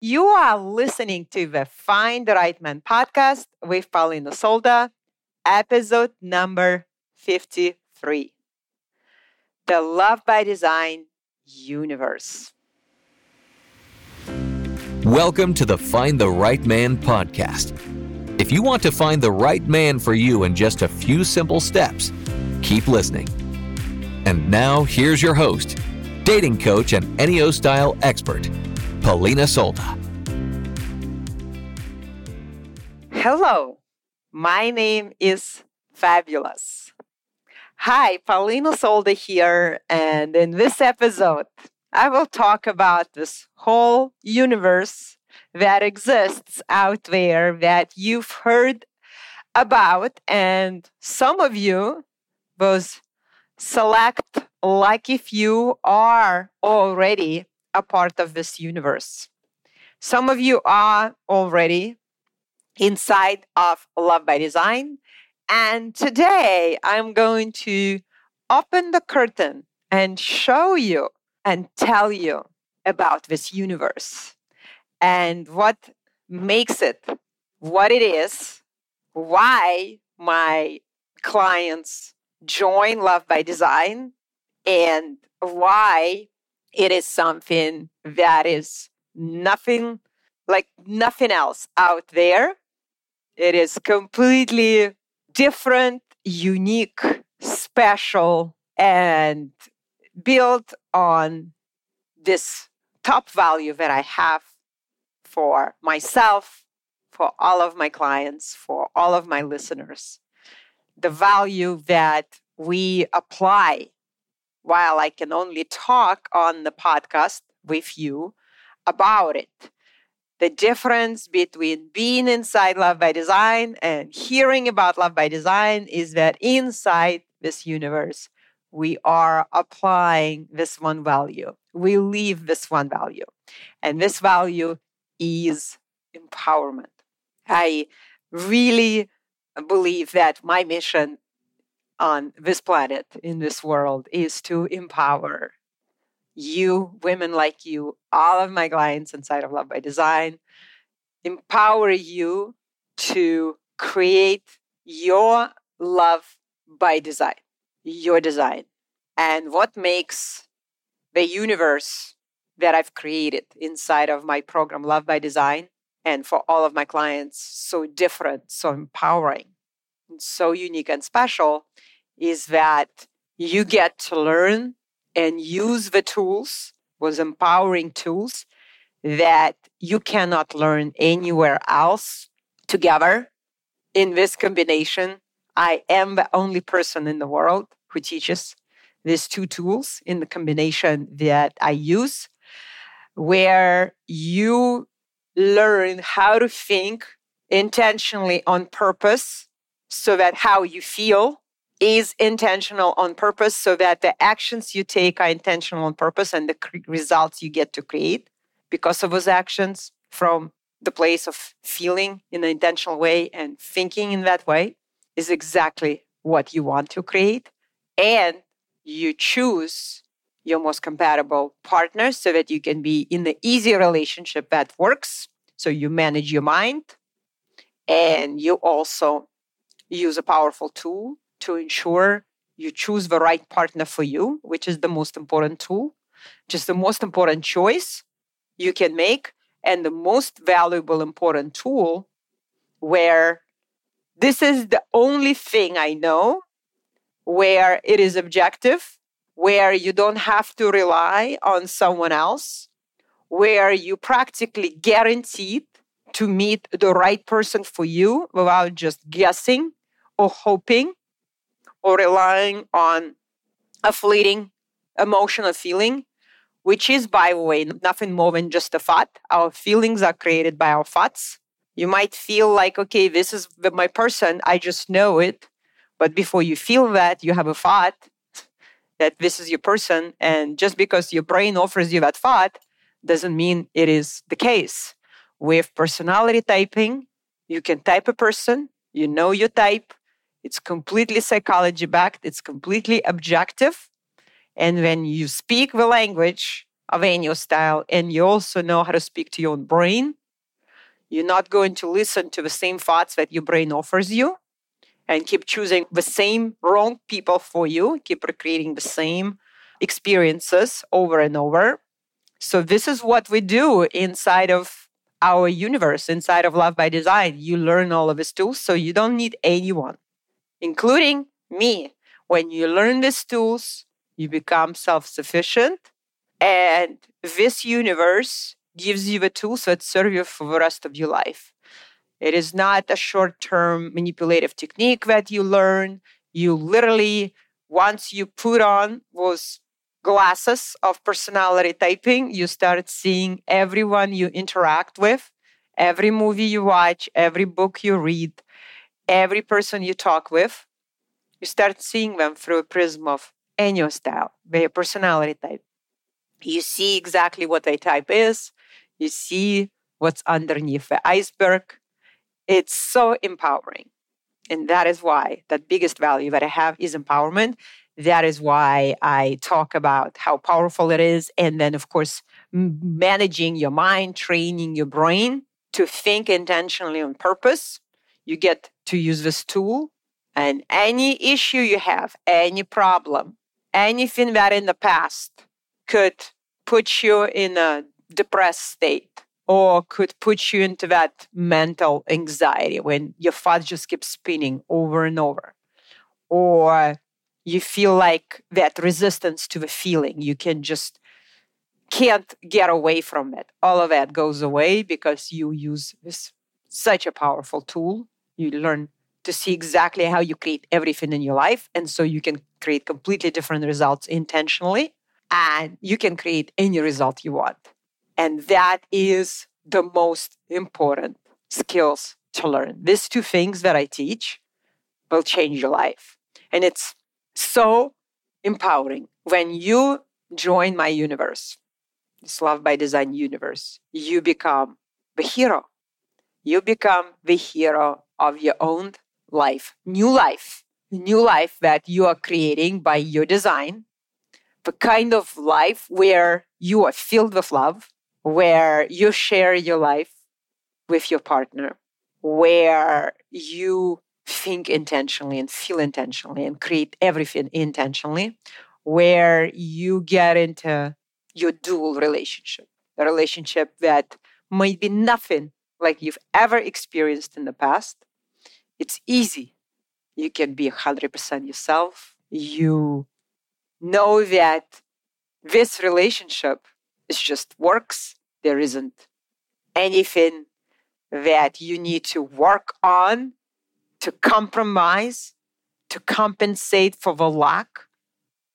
You are listening to the Find the Right Man podcast with Polina Solda, episode number 53 The Love by Design Universe. Welcome to the Find the Right Man podcast. If you want to find the right man for you in just a few simple steps, keep listening. And now, here's your host, dating coach and Enneagram style expert, Polina Solda. Hello, my name is Fabulous. Hi, Polina Solda here, and in this episode, I will talk about this whole universe that exists out there that you've heard about, and some of you, those select lucky few, are already a part of this universe. Some of you are already inside of Love by Design. And today I'm going to open the curtain and show you and tell you about this universe and what makes it what it is, why my clients join Love by Design, and why it is something that is nothing like nothing else out there. It is completely different, unique, special, and built on this top value that I have for myself, for all of my clients, for all of my listeners. The value that we apply while I can only talk on the podcast with you about it. The difference between being inside Love by Design and hearing about Love by Design is that inside this universe, we are applying this one value. We leave this one value. And this value is empowerment. I really believe that my mission on this planet, in this world, is to empower you, women like you, all of my clients inside of Love by Design, empower you to create your love by design, your design. And what makes the universe that I've created inside of my program, Love by Design, and for all of my clients, so different, so empowering, so unique and special is that you get to learn and use the tools, was empowering tools that you cannot learn anywhere else together in this combination. I am the only person in the world who teaches these two tools in the combination that I use, where you learn how to think intentionally on purpose so that how you feel is intentional on purpose so that the actions you take are intentional on purpose and the cre- results you get to create because of those actions from the place of feeling in an intentional way and thinking in that way is exactly what you want to create. And you choose your most compatible partner so that you can be in the easy relationship that works. So you manage your mind and you also use a powerful tool to ensure you choose the right partner for you, which is the most important tool, just the most important choice you can make, and the most valuable, important tool where this is the only thing I know where it is objective, where you don't have to rely on someone else, where you practically guaranteed to meet the right person for you without just guessing or hoping or relying on a fleeting emotional feeling, which is, by the way, nothing more than just a thought. Our feelings are created by our thoughts. You might feel like, okay, this is my person, I just know it. But before you feel that, you have a thought that this is your person. And just because your brain offers you that thought doesn't mean it is the case. With personality typing, you can type a person, you know your type, it's completely psychology backed, it's completely objective. And when you speak the language of Enyo style and you also know how to speak to your own brain, you're not going to listen to the same thoughts that your brain offers you and keep choosing the same wrong people for you, keep recreating the same experiences over and over. So, this is what we do inside of our universe, inside of Love by Design. You learn all of these tools, so you don't need anyone, including me. When you learn these tools, you become self sufficient. And this universe gives you the tools that serve you for the rest of your life. It is not a short term manipulative technique that you learn. You literally, once you put on those glasses of personality typing, you start seeing everyone you interact with, every movie you watch, every book you read, every person you talk with. You start seeing them through a prism of Enyo style, their personality type. You see exactly what their type is, you see what's underneath the iceberg. It's so empowering. And that is why that biggest value that I have is empowerment. That is why I talk about how powerful it is. And then, of course, managing your mind, training your brain to think intentionally on purpose. You get to use this tool. And any issue you have, any problem, anything that in the past could put you in a depressed state or could put you into that mental anxiety when your thoughts just keep spinning over and over or you feel like that resistance to the feeling you can just can't get away from it all of that goes away because you use this such a powerful tool you learn to see exactly how you create everything in your life and so you can create completely different results intentionally and you can create any result you want and that is the most important skills to learn. These two things that I teach will change your life. And it's so empowering when you join my universe, this Love by Design universe, you become the hero. You become the hero of your own life, new life, new life that you are creating by your design, the kind of life where you are filled with love, where you share your life with your partner, where you think intentionally and feel intentionally and create everything intentionally, where you get into your dual relationship, a relationship that might be nothing like you've ever experienced in the past. It's easy. You can be 100% yourself. You know that this relationship is just works there isn't anything that you need to work on to compromise, to compensate for the lack,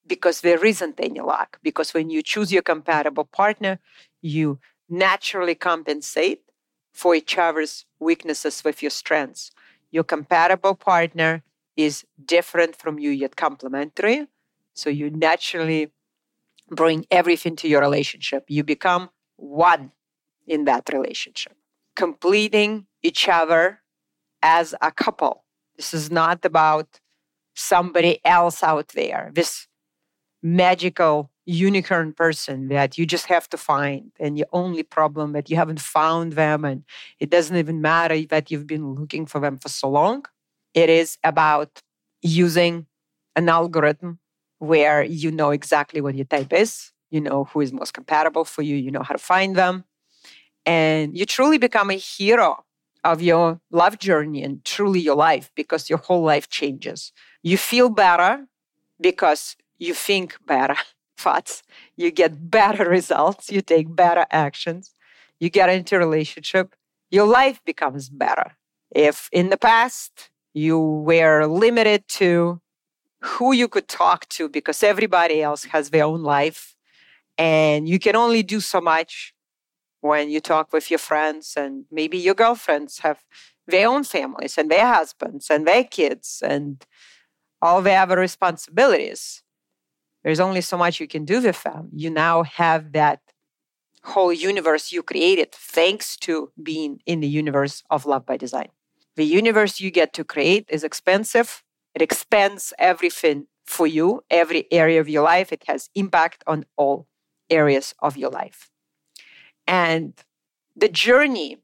because there isn't any lack. Because when you choose your compatible partner, you naturally compensate for each other's weaknesses with your strengths. Your compatible partner is different from you, yet complementary. So you naturally bring everything to your relationship. You become one in that relationship, completing each other as a couple. This is not about somebody else out there, this magical unicorn person that you just have to find. And the only problem that you haven't found them, and it doesn't even matter that you've been looking for them for so long. It is about using an algorithm where you know exactly what your type is you know who is most compatible for you, you know how to find them. And you truly become a hero of your love journey and truly your life because your whole life changes. You feel better because you think better thoughts, you get better results, you take better actions, you get into relationship, your life becomes better. If in the past you were limited to who you could talk to because everybody else has their own life and you can only do so much when you talk with your friends, and maybe your girlfriends have their own families and their husbands and their kids and all their other responsibilities. There's only so much you can do with them. You now have that whole universe you created thanks to being in the universe of love by design. The universe you get to create is expensive. It expands everything for you, every area of your life. It has impact on all areas of your life. And the journey,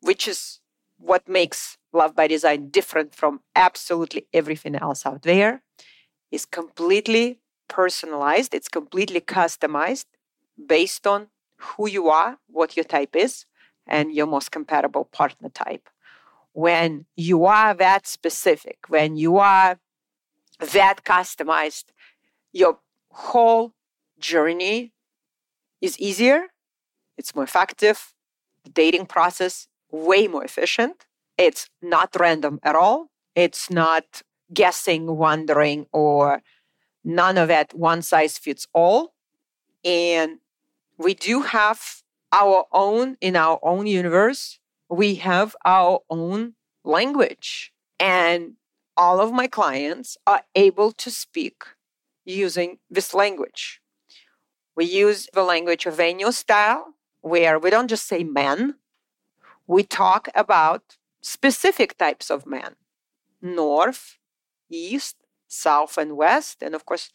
which is what makes Love by Design different from absolutely everything else out there, is completely personalized, it's completely customized based on who you are, what your type is, and your most compatible partner type. When you are that specific, when you are that customized, your whole journey is easier, it's more effective, the dating process way more efficient. It's not random at all. It's not guessing, wondering, or none of that one size fits all. And we do have our own, in our own universe, we have our own language. And all of my clients are able to speak using this language. We use the language of Venus style, where we don't just say men, we talk about specific types of men north, east, south, and west. And of course,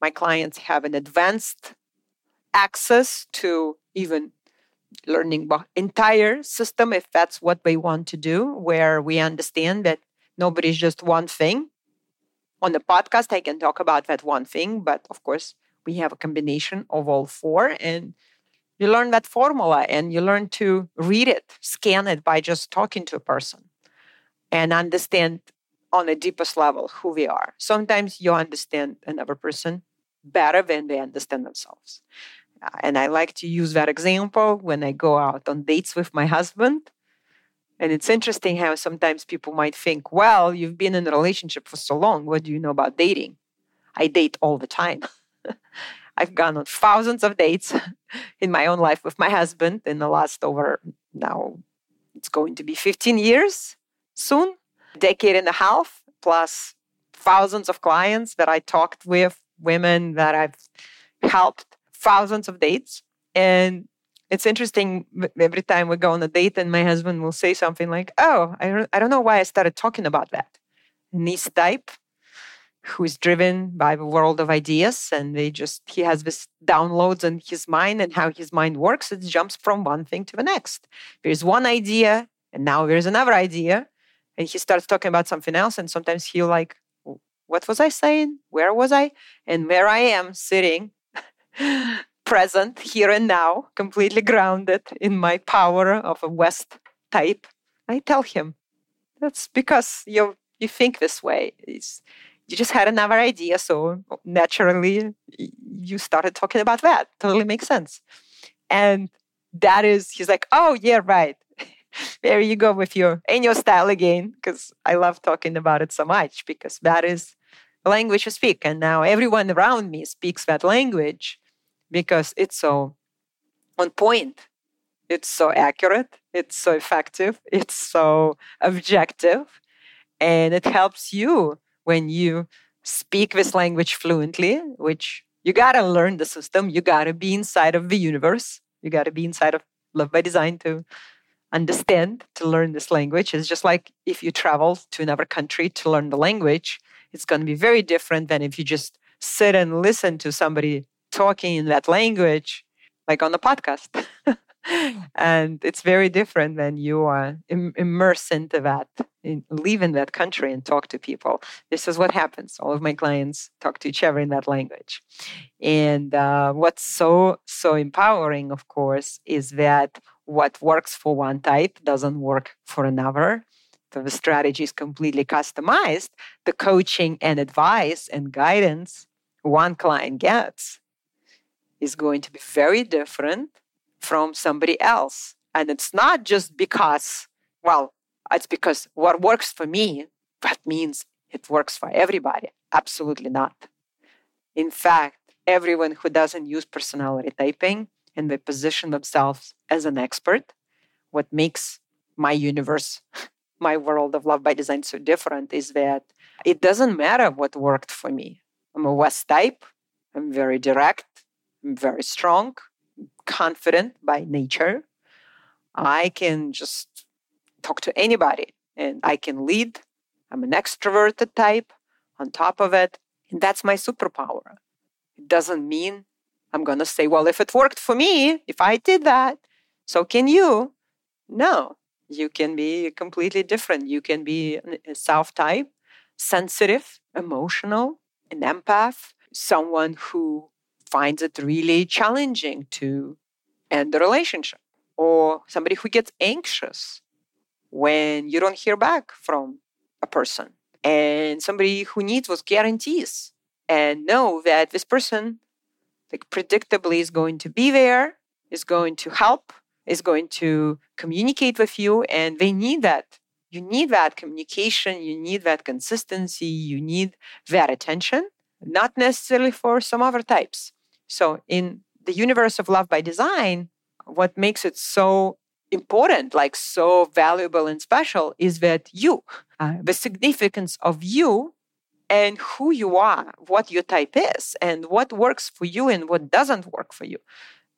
my clients have an advanced access to even learning entire system if that's what they want to do, where we understand that nobody's just one thing. On the podcast, I can talk about that one thing, but of course, we have a combination of all four. And you learn that formula and you learn to read it, scan it by just talking to a person and understand on the deepest level who we are. Sometimes you understand another person better than they understand themselves. Uh, and I like to use that example when I go out on dates with my husband. And it's interesting how sometimes people might think, well, you've been in a relationship for so long. What do you know about dating? I date all the time. I've gone on thousands of dates in my own life with my husband in the last over now, it's going to be 15 years soon, decade and a half, plus thousands of clients that I talked with, women that I've helped, thousands of dates. And it's interesting every time we go on a date and my husband will say something like, Oh, I don't, I don't know why I started talking about that. And this type who is driven by the world of ideas and they just he has this downloads in his mind and how his mind works it jumps from one thing to the next there's one idea and now there's another idea and he starts talking about something else and sometimes he'll like what was i saying where was i and where i am sitting present here and now completely grounded in my power of a west type i tell him that's because you you think this way it's, you just had another idea. So naturally, you started talking about that. Totally makes sense. And that is, he's like, oh, yeah, right. There you go with your in your style again, because I love talking about it so much because that is language you speak. And now everyone around me speaks that language because it's so on point. It's so accurate. It's so effective. It's so objective. And it helps you when you speak this language fluently, which you got to learn the system, you got to be inside of the universe, you got to be inside of Love by Design to understand, to learn this language. It's just like if you travel to another country to learn the language, it's going to be very different than if you just sit and listen to somebody talking in that language, like on the podcast. and it's very different when you are Im- immersed into that, in, live in that country and talk to people. This is what happens. All of my clients talk to each other in that language. And uh, what's so, so empowering, of course, is that what works for one type doesn't work for another. So the strategy is completely customized. The coaching and advice and guidance one client gets is going to be very different from somebody else. And it's not just because, well, it's because what works for me, that means it works for everybody. Absolutely not. In fact, everyone who doesn't use personality typing and they position themselves as an expert, what makes my universe, my world of love by design so different is that it doesn't matter what worked for me. I'm a West type, I'm very direct, I'm very strong, confident by nature. I can just talk to anybody and I can lead. I'm an extroverted type on top of it. And that's my superpower. It doesn't mean I'm going to say, well, if it worked for me, if I did that, so can you. No, you can be completely different. You can be a south type, sensitive, emotional, an empath, someone who finds it really challenging to end the relationship, or somebody who gets anxious when you don't hear back from a person, and somebody who needs those guarantees and know that this person like predictably is going to be there, is going to help, is going to communicate with you, and they need that. You need that communication, you need that consistency, you need that attention, not necessarily for some other types. So, in the universe of love by design, what makes it so important, like so valuable and special, is that you, uh, the significance of you and who you are, what your type is, and what works for you and what doesn't work for you.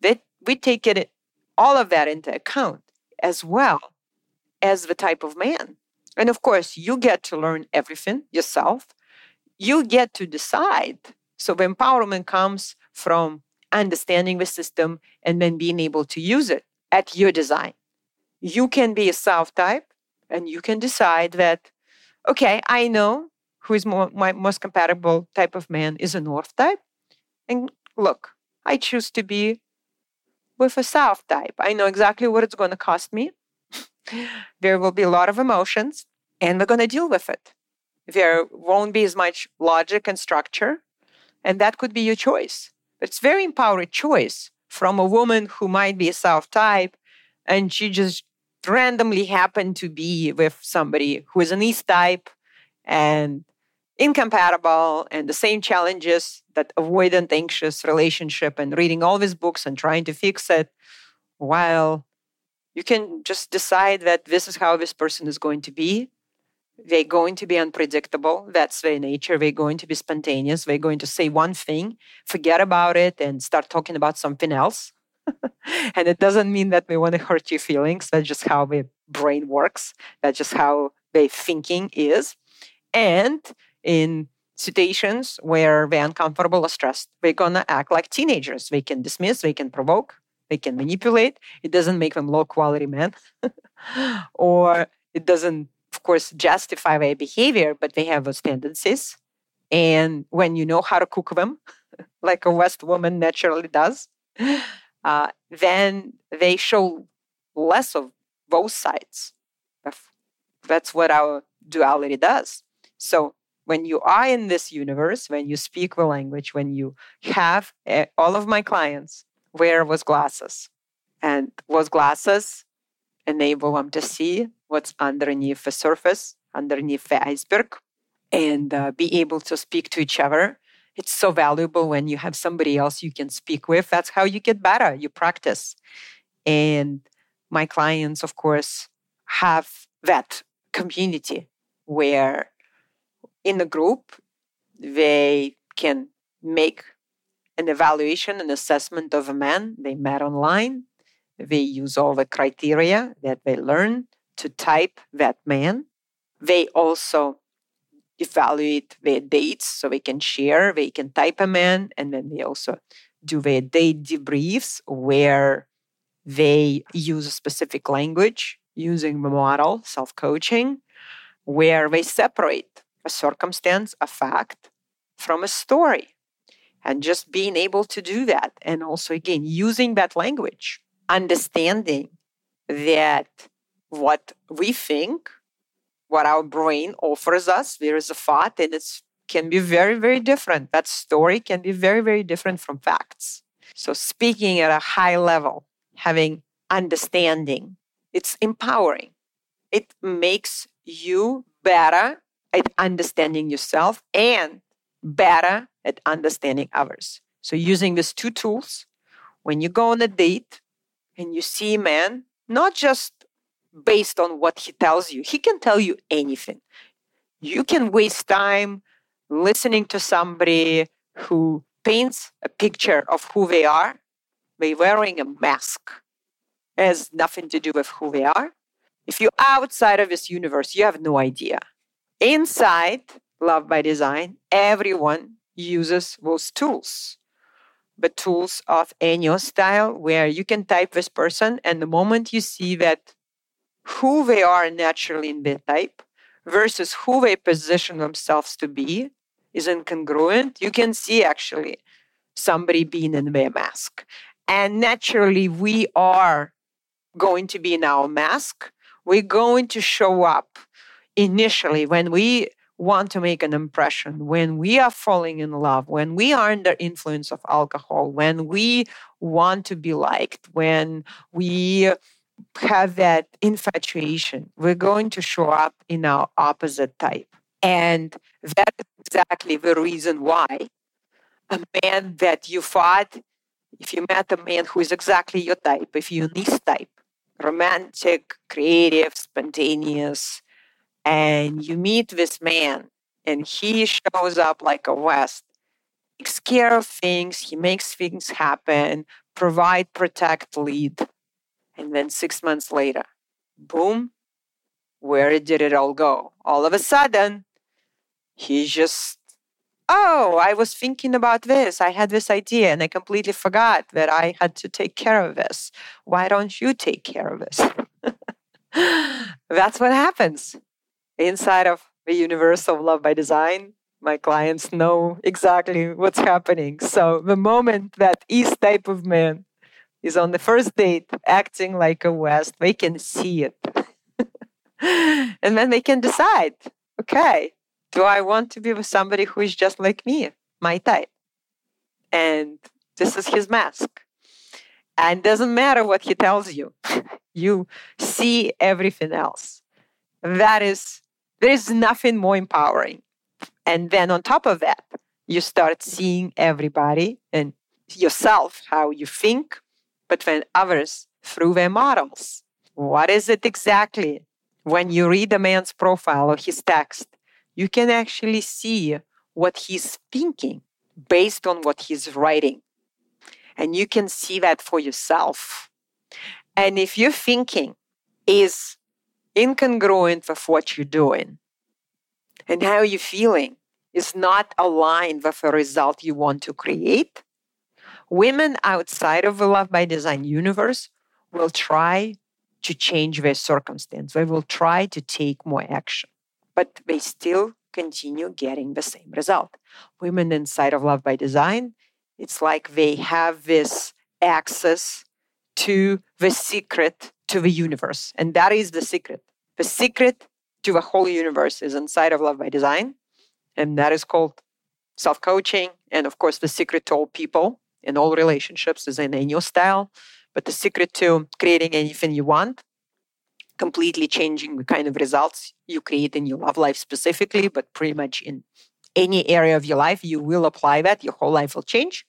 That we take it all of that into account as well as the type of man. And of course, you get to learn everything yourself. You get to decide. So the empowerment comes from understanding the system and then being able to use it at your design. You can be a South type and you can decide that, okay, I know who is more, my most compatible type of man is a North type. And look, I choose to be with a South type. I know exactly what it's going to cost me. there will be a lot of emotions, and we're going to deal with it. There won't be as much logic and structure, and that could be your choice. It's very empowered choice from a woman who might be a South type, and she just randomly happened to be with somebody who is an East type, and incompatible and the same challenges that avoidant anxious relationship and reading all these books and trying to fix it while you can just decide that this is how this person is going to be. They're going to be unpredictable. That's their nature. They're going to be spontaneous. They're going to say one thing forget about it and start talking about something else. And it doesn't mean that they want to hurt your feelings. That's just how their brain works. That's just how their thinking is and in situations where they're uncomfortable or stressed, they're gonna act like teenagers. They can dismiss, they can provoke, they can manipulate. It doesn't make them low quality men, or it doesn't, of course, justify their behavior, but they have those tendencies. And when you know how to cook them, like a West woman naturally does, uh, then they show less of both sides. That's what our duality does. So when you are in this universe, when you speak the language, when you have uh, all of my clients wear was glasses, and was glasses enable them to see what's underneath the surface, underneath the iceberg, and uh, be able to speak to each other. It's so valuable when you have somebody else you can speak with. That's how you get better. You practice. And my clients, of course, have that community where in a group, they can make an evaluation and assessment of a man they met online. They use all the criteria that they learn to type that man. They also evaluate their dates so they can share, they can type a man, and then they also do their date debriefs where they use a specific language using the model, self coaching, where they separate a circumstance, a fact from a story. And just being able to do that. And also, again, using that language, understanding that what we think, what our brain offers us, there is a thought and it can be very, very different. That story can be very, very different from facts. So, speaking at a high level, having understanding, it's empowering. It makes you better at understanding yourself and better at understanding others. So, using these two tools, when you go on a date and you see a man, not just based on what he tells you, he can tell you anything. You can waste time listening to somebody who paints a picture of who they are by wearing a mask. It has nothing to do with who they are. If you're outside of this universe, you have no idea. Inside Love by Design, everyone uses those tools. the tools of Enneagram style, where you can type this person, and the moment you see that who they are naturally in their type versus who they position themselves to be is incongruent, you can see actually somebody being in their mask. And naturally, we are going to be in our mask. We're going to show up initially when we want to make an impression, when we are falling in love, when we are under influence of alcohol, when we want to be liked, when we have that infatuation, we're going to show up in our opposite type. And that is exactly the reason why a man that you fought, if you met a man who is exactly your type, if you're this type, romantic, creative, spontaneous, and you meet this man and he shows up like a West, takes care of things, he makes things happen, provide, protect, lead. And then six months later, boom, where did it all go? All of a sudden, he just, oh, I was thinking about this. I had this idea and I completely forgot that I had to take care of this. Why don't you take care of this? That's what happens inside of the universe of love by design. My clients know exactly what's happening. So the moment that east type of man is on the first date acting like a West, they can see it. and then they can decide okay, do I want to be with somebody who is just like me, my type? And this is his mask. And doesn't matter what he tells you, you see everything else. That is there's nothing more empowering. And then on top of that, you start seeing everybody and yourself, how you think, but then others through their models. What is it exactly? When you read a man's profile or his text, you can actually see what he's thinking based on what he's writing. And you can see that for yourself. And if your thinking is incongruent with what you're doing and how you're feeling is not aligned with the result you want to create, women outside of the Love by Design universe will try to change their circumstance. They will try to take more action, but they still continue getting the same result. Women inside of Love by Design, it's like they have this access to the secret to the universe. And that is the secret. The secret to the whole universe is inside of Love by Design. And that is called self coaching. And of course, the secret to all people in all relationships is in Enneagram style. But the secret to creating anything you want, completely changing the kind of results you create in your love life specifically, but pretty much in any area of your life, you will apply that. Your whole life will change,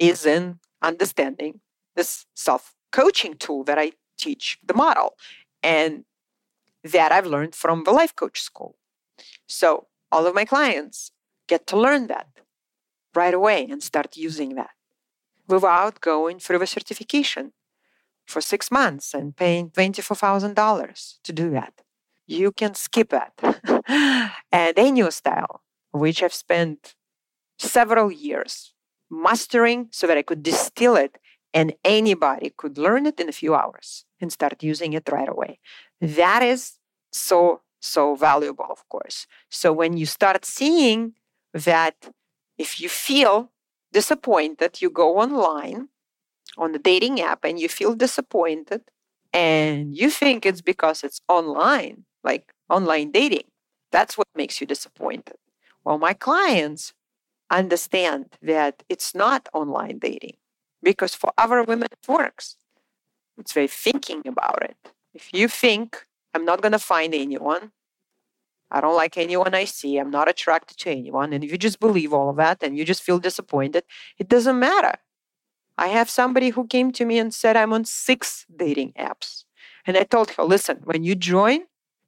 is in understanding this self coaching tool that I teach the model. And that I've learned from the life coach school. So all of my clients get to learn that right away and start using that without going through the certification for six months and paying $24,000 to do that. You can skip that. and Enneagram style, which I've spent several years mastering so that I could distill it and anybody could learn it in a few hours and start using it right away. That is so, so valuable, of course. So when you start seeing that if you feel disappointed, you go online on the dating app and you feel disappointed and you think it's because it's online, like online dating. That's what makes you disappointed. Well, my clients understand that it's not online dating because for other women it works. It's very thinking about it. If you think I'm not going to find anyone, I don't like anyone I see, I'm not attracted to anyone, and if you just believe all of that and you just feel disappointed, it doesn't matter. I have somebody who came to me and said, I'm on six dating apps. And I told her, listen, when you join,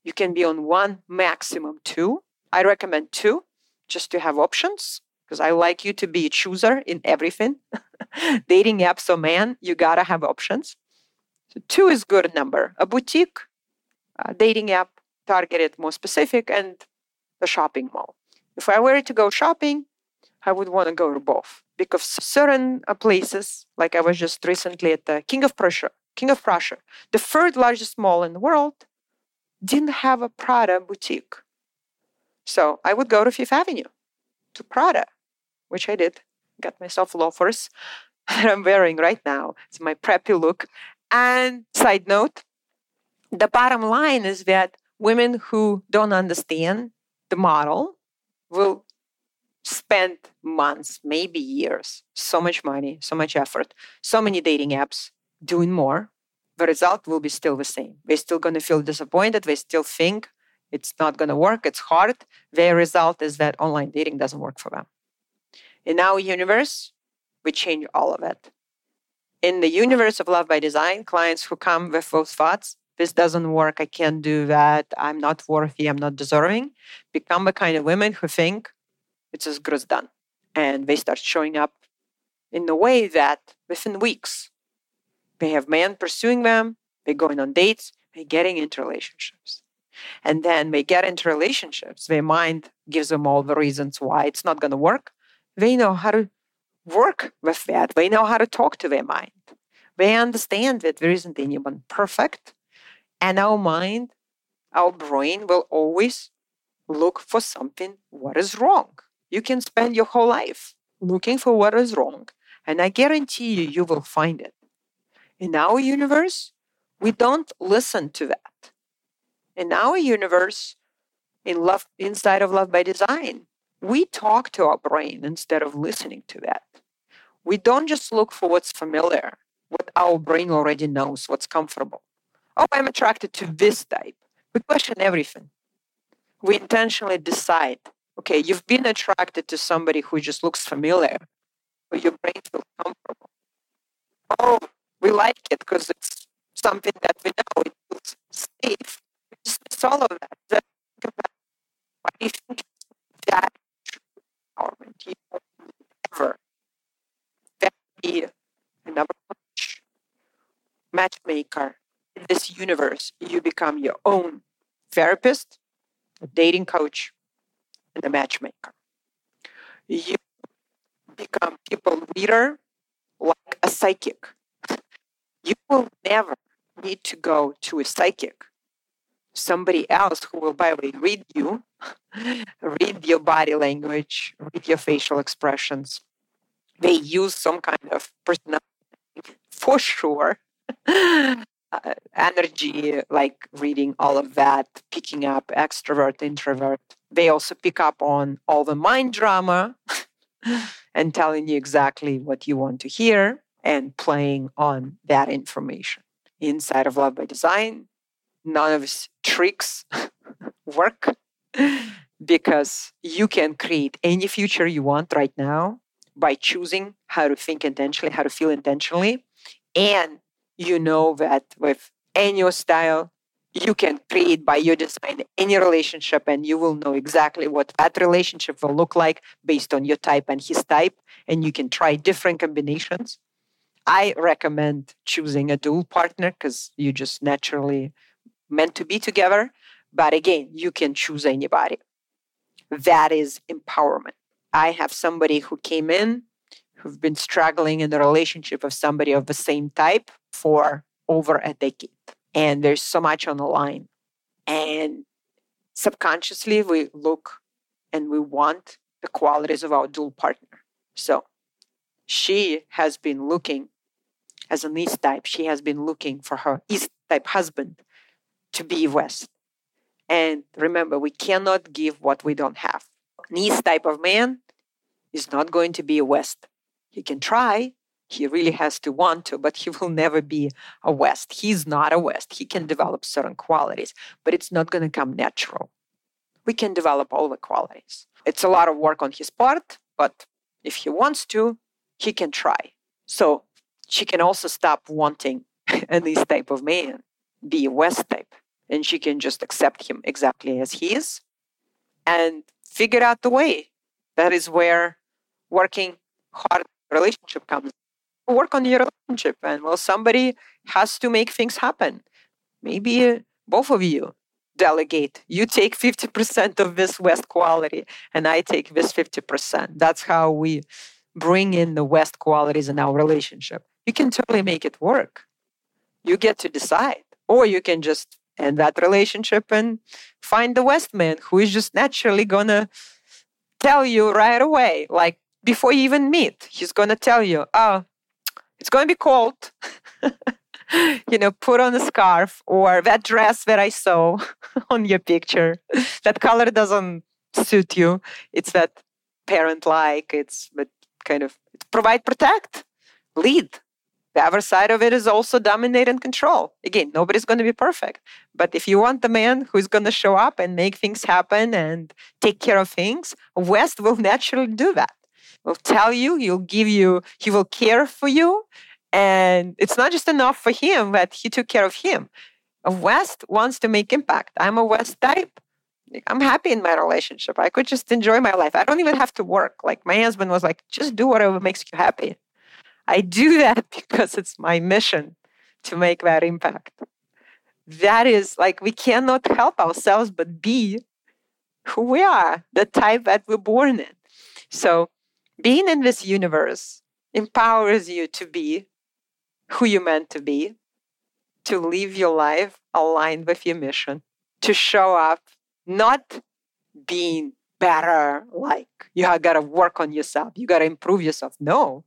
you can be on one, maximum two. I recommend two just to have options because I like you to be a chooser in everything. dating apps, so man, you gotta have options. Two is good number. A boutique, a dating app, targeted more specific, and the shopping mall. If I were to go shopping, I would want to go to both because certain uh, places, like I was just recently at the King of Prussia, King of Prussia, the third largest mall in the world, didn't have a Prada boutique. So I would go to Fifth Avenue to Prada, which I did. Got myself loafers that I'm wearing right now. It's my preppy look. And side note, the bottom line is that women who don't understand the model will spend months, maybe years, so much money, so much effort, so many dating apps doing more. The result will be still the same. They're still going to feel disappointed. They still think it's not going to work. It's hard. The result is that online dating doesn't work for them. In our universe, we change all of it. In the universe of love by design, clients who come with those thoughts, this doesn't work, I can't do that, I'm not worthy, I'm not deserving, become the kind of women who think it's as good as done. And they start showing up in a way that within weeks, they have men pursuing them, they're going on dates, they're getting into relationships. And then they get into relationships, their mind gives them all the reasons why it's not going to work. They know how to work with that. They know how to talk to their mind. They understand that there isn't anyone perfect. And our mind, our brain will always look for something what is wrong. You can spend your whole life looking for what is wrong. And I guarantee you, you will find it. In our universe, we don't listen to that. In our universe, in love, inside of Love by Design, we talk to our brain instead of listening to that. We don't just look for what's familiar, what our brain already knows, what's comfortable. Oh, I'm attracted to this type. We question everything. We intentionally decide okay, you've been attracted to somebody who just looks familiar, but your brain feels comfortable. Oh, we like it because it's something that we know, it feels safe. Just all of that. Why do you think that empowerment. You ever be another coach, matchmaker in this universe. You become your own therapist, a dating coach, and a matchmaker. You become people leader like a psychic. You will never need to go to a psychic somebody else who will, by the way, read you, read your body language, read your facial expressions. They use some kind of personality for sure. uh, energy, like reading all of that, picking up extrovert, introvert. They also pick up on all the mind drama and telling you exactly what you want to hear and playing on that information. Inside of Love by Design, none of his tricks work because you can create any future you want right now by choosing how to think intentionally, how to feel intentionally. And you know that with any style, you can create by your design any relationship and you will know exactly what that relationship will look like based on your type and his type. And you can try different combinations. I recommend choosing a dual partner because you just naturally meant to be together. But again, you can choose anybody. That is empowerment. I have somebody who came in who've been struggling in the relationship of somebody of the same type for over a decade. And there's so much on the line. And subconsciously, we look and we want the qualities of our dual partner. So she has been looking as an East type, she has been looking for her East type husband to be West. And remember, we cannot give what we don't have. This type of man is not going to be a West. He can try, he really has to want to, but he will never be a West. He's not a West. He can develop certain qualities, but it's not going to come natural. We can develop all the qualities. It's a lot of work on his part, but if he wants to, he can try. So she can also stop wanting this type of man, be a West type and she can just accept him exactly as he is and figure out the way. That is where working hard relationship comes. Work on your relationship, and well, somebody has to make things happen. Maybe uh, both of you delegate. You take 50% of this West quality, and I take this 50%. That's how we bring in the West qualities in our relationship. You can totally make it work. You get to decide. Or you can just end that relationship and find the West man who is just naturally to tell you right away, like before you even meet, he's to tell you, oh, it's to be cold. you know, put on a scarf or that dress that I saw on your picture. that color doesn't suit you. It's that parent like, it's that kind of provide, protect, lead. The other side of it is also dominate and control. Again, nobody's going to be perfect. But if you want the man who's going to show up and make things happen and take care of things, West will naturally do that. Will tell you, he'll give you, he will care for you. And it's not just enough for him that he took care of him. West wants to make impact. I'm a West type. I'm happy in my relationship. I could just enjoy my life. I don't even have to work. Like my husband was like, just do whatever makes you happy. I do that because it's my mission to make that impact. That is like we cannot help ourselves but be who we are, the type that we're born in. So being in this universe empowers you to be who you're meant to be, to live your life aligned with your mission, to show up not being better, like you have got to work on yourself, you got to improve yourself. No,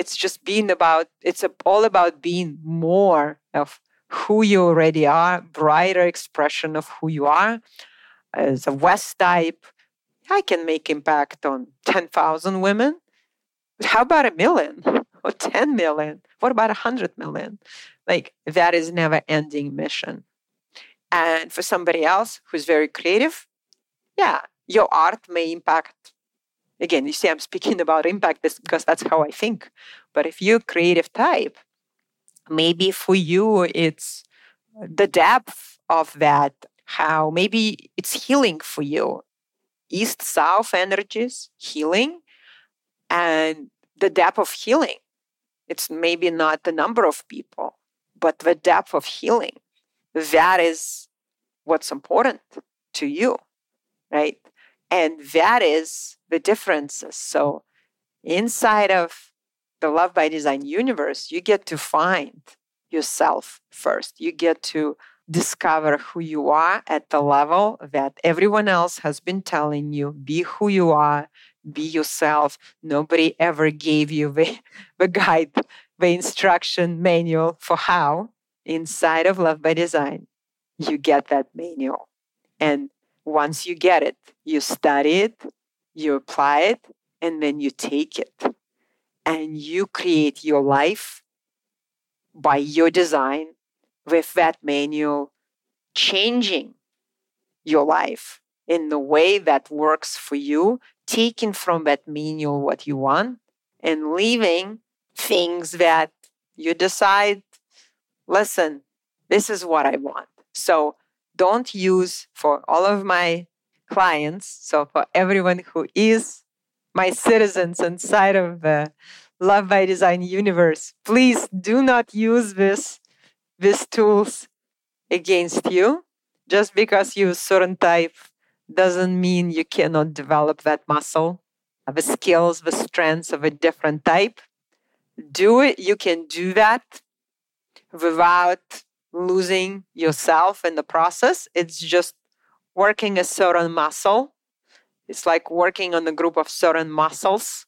it's just being about, it's all about being more of who you already are, brighter expression of who you are. As a West type, I can make impact on 10,000 women. How about a million or 10 million? What about 100 million? Like that is never ending mission. And for somebody else who's very creative, yeah, your art may impact again, you see, I'm speaking about impact because that's how I think. But if you're creative type, maybe for you it's the depth of that, how maybe it's healing for you. East south energies, healing, and the depth of healing. It's maybe not the number of people, but the depth of healing. That is what's important to you, right? And that is the differences. So inside of the Love by Design universe, you get to find yourself first. You get to discover who you are at the level that everyone else has been telling you be who you are, be yourself. Nobody ever gave you the, the guide, the instruction manual for how. Inside of Love by Design, you get that manual. And once you get it, you study it, you apply it, and then you take it. And you create your life by your design with that manual, changing your life in the way that works for you, taking from that manual what you want, and leaving things that you decide, listen, this is what I want. So don't use for all of my clients, so for everyone who is my citizens inside of the Love by Design universe, please do not use this these tools against you. Just because you certain type doesn't mean you cannot develop that muscle, the skills, the strengths of a different type. Do it. You can do that without losing yourself in the process. It's just working a certain muscle. It's like working on a group of certain muscles.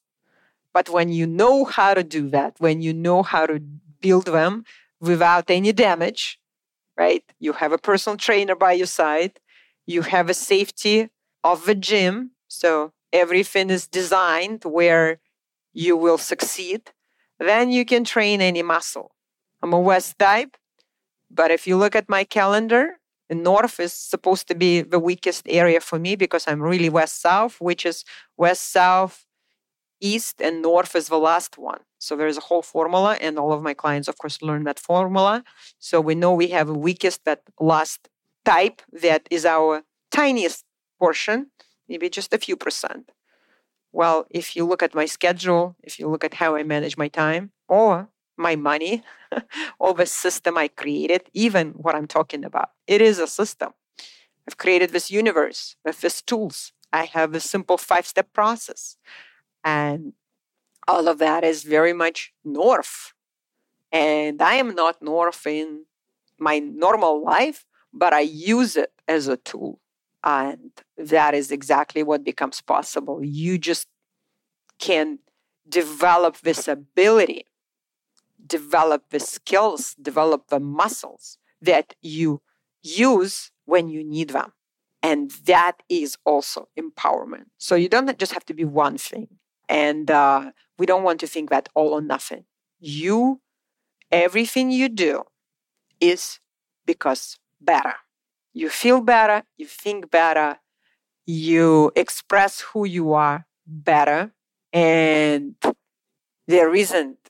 But when you know how to do that, when you know how to build them without any damage, right? You have a personal trainer by your side, you have a safety of the gym. So everything is designed where you will succeed. Then you can train any muscle. I'm a West type. But if you look at my calendar, north is supposed to be the weakest area for me because I'm really west south, which is west south, east, and north is the last one. So there's a whole formula, and all of my clients, of course, learn that formula. So we know we have a weakest, that last type that is our tiniest portion, maybe just a few percent. Well, if you look at my schedule, if you look at how I manage my time, or my money of a system I created, even what I'm talking about. It is a system. I've created this universe with these tools. I have a simple five step process. And all of that is very much north. And I am not north in my normal life, but I use it as a tool. And that is exactly what becomes possible. You just can develop this ability, develop the skills, develop the muscles that you use when you need them. And that is also empowerment. So you don't just have to be one thing. And uh, we don't want to think that all or nothing. You, everything you do is because better. You feel better, you think better, you express who you are better, and there isn't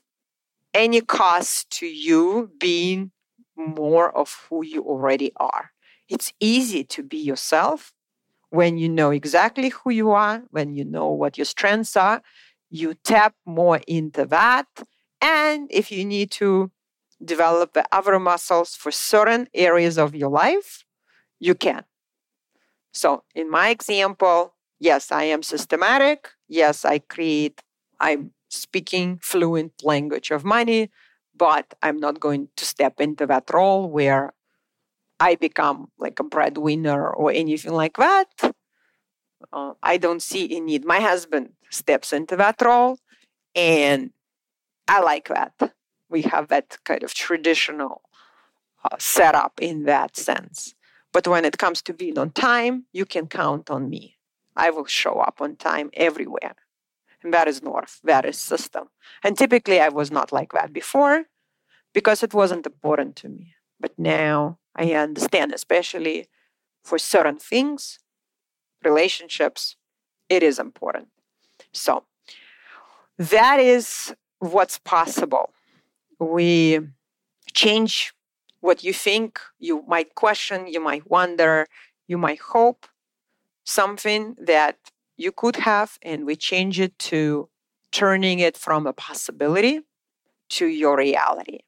any cost to you being more of who you already are. It's easy to be yourself when you know exactly who you are, when you know what your strengths are. You tap more into that. And if you need to develop the other muscles for certain areas of your life, you can. So, in my example, yes, I am systematic. Yes, I create, I'm speaking fluent language of money, but I'm not going to step into that role where I become like a breadwinner or anything like that. Uh, I don't see a need. My husband steps into that role, and I like that. We have that kind of traditional uh, setup in that sense. But when it comes to being on time, you can count on me. I will show up on time everywhere. And that is North, that is system. And typically I was not like that before because it wasn't important to me. But now I understand, especially for certain things, relationships, it is important. So that is what's possible. We change what you think, you might question, you might wonder, you might hope something that you could have, and we change it to turning it from a possibility to your reality.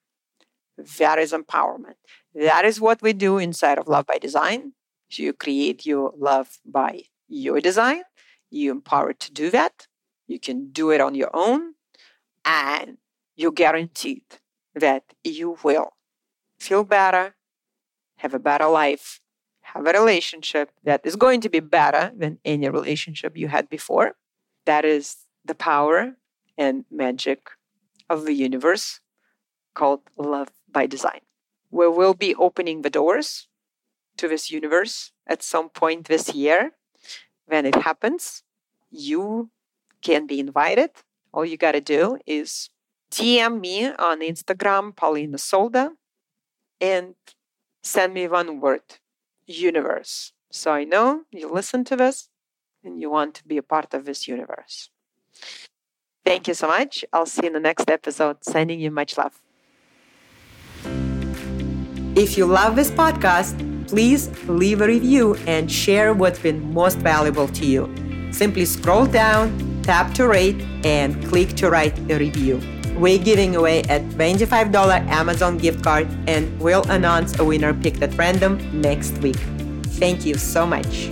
That is empowerment. That is what we do inside of Love by Design. So you create your love by your design. You empowered to do that. You can do it on your own, and you're guaranteed that you will feel better, have a better life, have a relationship that is going to be better than any relationship you had before. That is the power and magic of the universe called Love by Design we will be opening the doors to this universe at some point this year. When it happens, you can be invited. All you got to do is DM me on Instagram, Polina Solda, and send me one word universe. So I know you listen to this and you want to be a part of this universe. Thank you so much. I'll see you in the next episode. Sending you much love. If you love this podcast, please leave a review and share what's been most valuable to you. Simply scroll down, tap to rate, and click to write a review. We're giving away a $25 Amazon gift card and we'll announce a winner picked at random next week. Thank you so much.